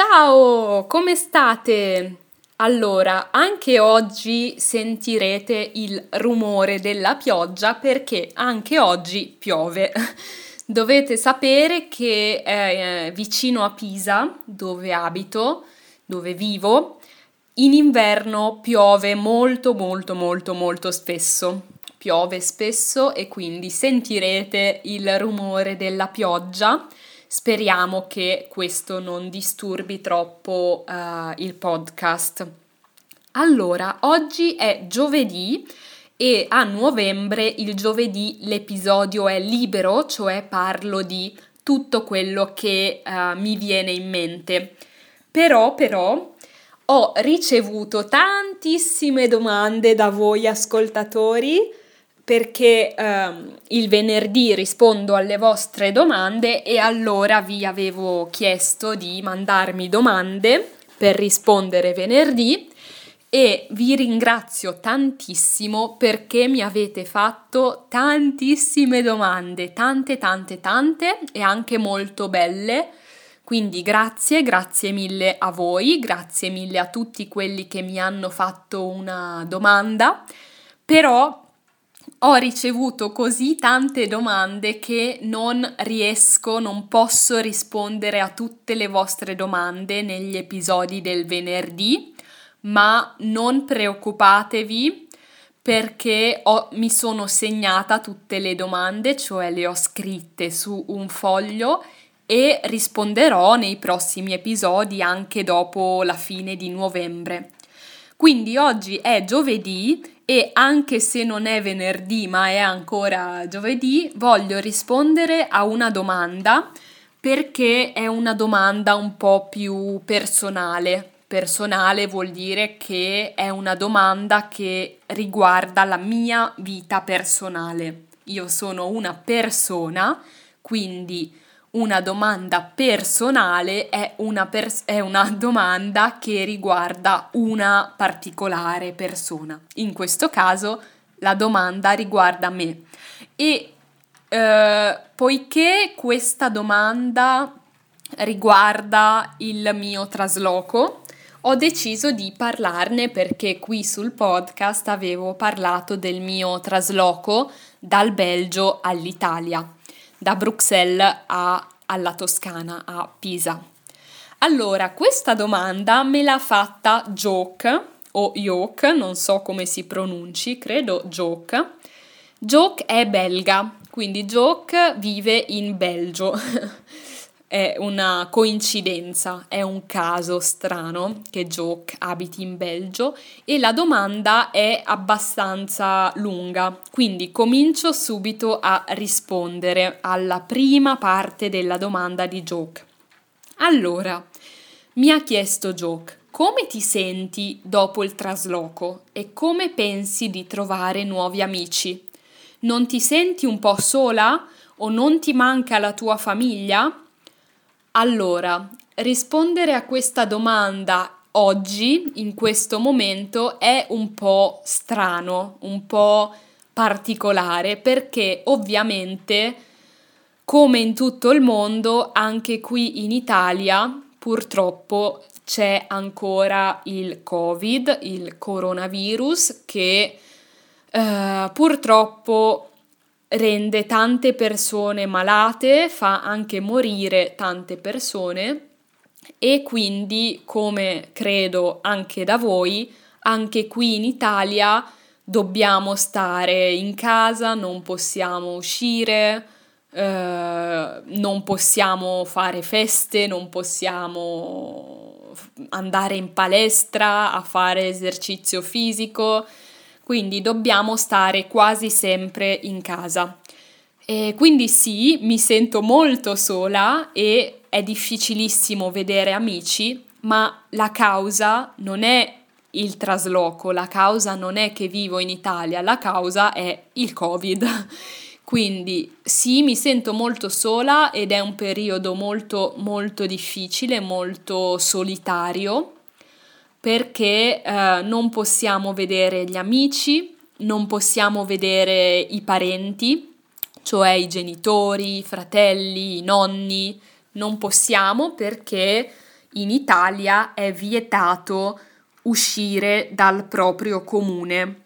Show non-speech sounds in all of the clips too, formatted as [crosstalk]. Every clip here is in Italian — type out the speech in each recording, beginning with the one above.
Ciao, come state? Allora, anche oggi sentirete il rumore della pioggia perché anche oggi piove. [laughs] Dovete sapere che eh, vicino a Pisa, dove abito, dove vivo, in inverno piove molto molto molto molto spesso. Piove spesso e quindi sentirete il rumore della pioggia Speriamo che questo non disturbi troppo uh, il podcast. Allora, oggi è giovedì e a novembre il giovedì l'episodio è libero, cioè parlo di tutto quello che uh, mi viene in mente. Però, però, ho ricevuto tantissime domande da voi ascoltatori perché ehm, il venerdì rispondo alle vostre domande e allora vi avevo chiesto di mandarmi domande per rispondere venerdì e vi ringrazio tantissimo perché mi avete fatto tantissime domande, tante tante tante e anche molto belle. Quindi grazie, grazie mille a voi, grazie mille a tutti quelli che mi hanno fatto una domanda. Però ho ricevuto così tante domande che non riesco, non posso rispondere a tutte le vostre domande negli episodi del venerdì, ma non preoccupatevi perché ho, mi sono segnata tutte le domande, cioè le ho scritte su un foglio e risponderò nei prossimi episodi anche dopo la fine di novembre. Quindi oggi è giovedì e anche se non è venerdì ma è ancora giovedì, voglio rispondere a una domanda perché è una domanda un po' più personale. Personale vuol dire che è una domanda che riguarda la mia vita personale. Io sono una persona, quindi una domanda personale è una, pers- è una, domanda che riguarda una particolare persona. In questo caso la domanda riguarda me. E eh, poiché questa domanda riguarda il mio trasloco, ho deciso di parlarne perché qui sul podcast avevo parlato del mio trasloco dal Belgio all'Italia da Bruxelles a, alla Toscana, a Pisa. Allora, questa domanda me l'ha fatta Joke o Yoke, non so come si pronunci, credo Joke. Joke è belga, quindi Joke vive in Belgio. [laughs] è una coincidenza, è un caso strano che Joke abiti in Belgio e la domanda è abbastanza lunga, quindi comincio subito a rispondere alla prima parte della domanda di Joke. Allora, mi ha chiesto Joke, come ti senti dopo il trasloco e come pensi di trovare nuovi amici? Non ti senti un po' sola o non ti manca la tua famiglia? Allora, rispondere a questa domanda oggi, in questo momento, è un po' strano, un po' particolare, perché ovviamente, come in tutto il mondo, anche qui in Italia, purtroppo c'è ancora il Covid, il coronavirus, che eh, purtroppo rende tante persone malate, fa anche morire tante persone e quindi, come credo anche da voi, anche qui in Italia dobbiamo stare in casa, non possiamo uscire, eh, non possiamo fare feste, non possiamo andare in palestra a fare esercizio fisico quindi dobbiamo stare quasi sempre in casa. E quindi sì, mi sento molto sola e è difficilissimo vedere amici, ma la causa non è il trasloco, la causa non è che vivo in Italia, la causa è il Covid. [laughs] Quindi sì, mi sento molto sola ed è un periodo molto molto difficile, molto solitario perché eh, non possiamo vedere gli amici, non possiamo vedere i parenti, cioè i genitori, i fratelli, i nonni, non possiamo perché in Italia è vietato uscire dal proprio comune.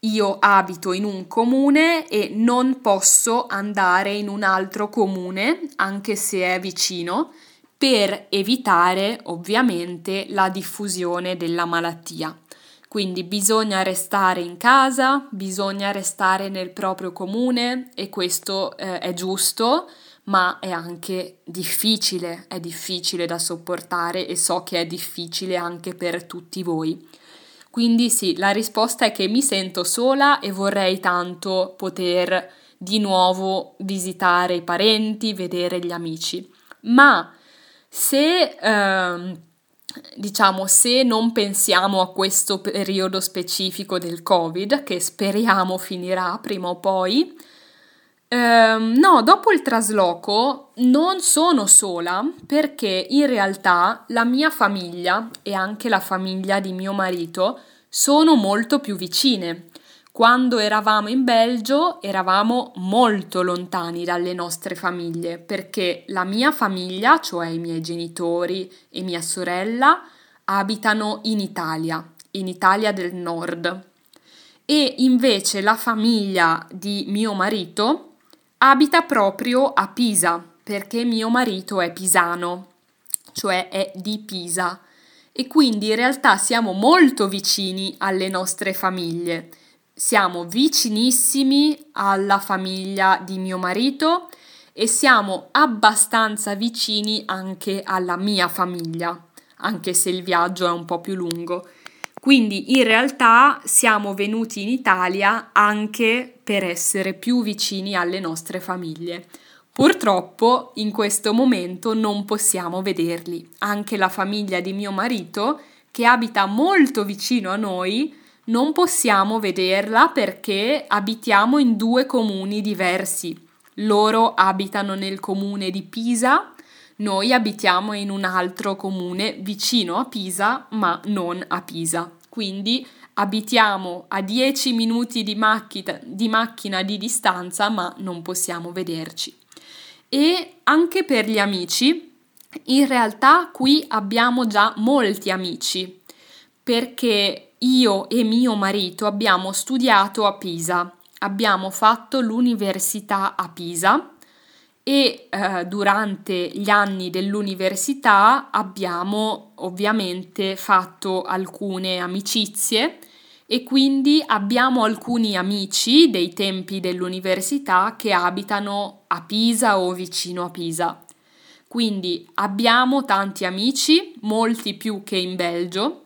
Io abito in un comune e non posso andare in un altro comune, anche se è vicino, per evitare ovviamente la diffusione della malattia. Quindi bisogna restare in casa, bisogna restare nel proprio comune e questo eh, è giusto, ma è anche difficile, è difficile da sopportare e so che è difficile anche per tutti voi. Quindi sì, la risposta è che mi sento sola e vorrei tanto poter di nuovo visitare i parenti, vedere gli amici. Ma se ehm, diciamo se non pensiamo a questo periodo specifico del Covid, che speriamo finirà prima o poi, ehm, no, dopo il trasloco non sono sola perché in realtà la mia famiglia e anche la famiglia di mio marito sono molto più vicine. Quando eravamo in Belgio eravamo molto lontani dalle nostre famiglie perché la mia famiglia, cioè i miei genitori e mia sorella, abitano in Italia, in Italia del Nord. E invece la famiglia di mio marito abita proprio a Pisa perché mio marito è pisano, cioè è di Pisa. E quindi in realtà siamo molto vicini alle nostre famiglie siamo vicinissimi alla famiglia di mio marito e siamo abbastanza vicini anche alla mia famiglia, anche se il viaggio è un po' più lungo. Quindi in realtà siamo venuti in Italia anche per essere più vicini alle nostre famiglie. Purtroppo in questo momento non possiamo vederli. Anche la famiglia di mio marito, che abita molto vicino a noi, non possiamo vederla perché abitiamo in due comuni diversi. Loro abitano nel comune di Pisa, noi abitiamo in un altro comune vicino a Pisa, ma non a Pisa. Quindi abitiamo a 10 minuti di macchina, di macchina di distanza, ma non possiamo vederci. E anche per gli amici, in realtà qui abbiamo già molti amici, perché io e mio marito abbiamo studiato a Pisa, abbiamo fatto l'università a Pisa e eh, durante gli anni dell'università abbiamo ovviamente fatto alcune amicizie e quindi abbiamo alcuni amici dei tempi dell'università che abitano a Pisa o vicino a Pisa. Quindi abbiamo tanti amici, molti più che in Belgio,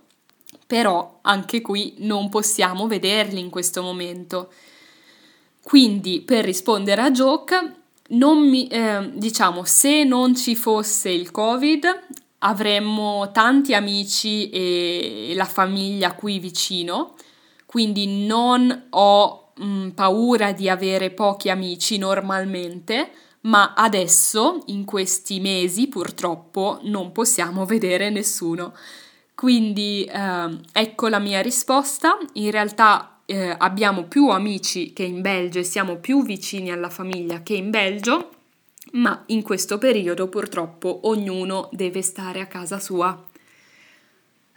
però anche qui non possiamo vederli in questo momento. Quindi, per rispondere a Joke, mi, eh, diciamo, se non ci fosse il Covid, avremmo tanti amici e la famiglia qui vicino, quindi non ho mh, mm, paura di avere pochi amici normalmente, ma adesso, in questi mesi, purtroppo, non possiamo vedere nessuno. Quindi eh, ecco la mia risposta. In realtà eh, abbiamo più amici che in Belgio e siamo più vicini alla famiglia che in Belgio, ma in questo periodo purtroppo ognuno deve stare a casa sua.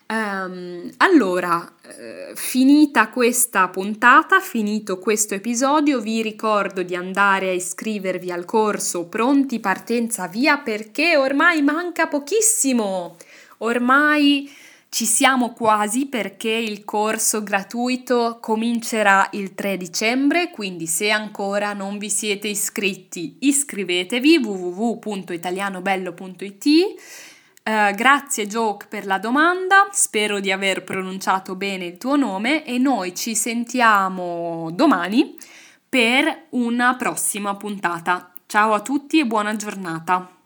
Um, allora, eh, finita questa puntata, finito questo episodio, vi ricordo di andare a iscrivervi al corso Pronti Partenza Via perché ormai manca pochissimo. Ormai ci siamo quasi perché il corso gratuito comincerà il 3 dicembre, quindi se ancora non vi siete iscritti iscrivetevi www.italianobello.it. Uh, eh, grazie Joke per la domanda, spero di aver pronunciato bene il tuo nome e noi ci sentiamo domani per una prossima puntata. Ciao a tutti e buona giornata.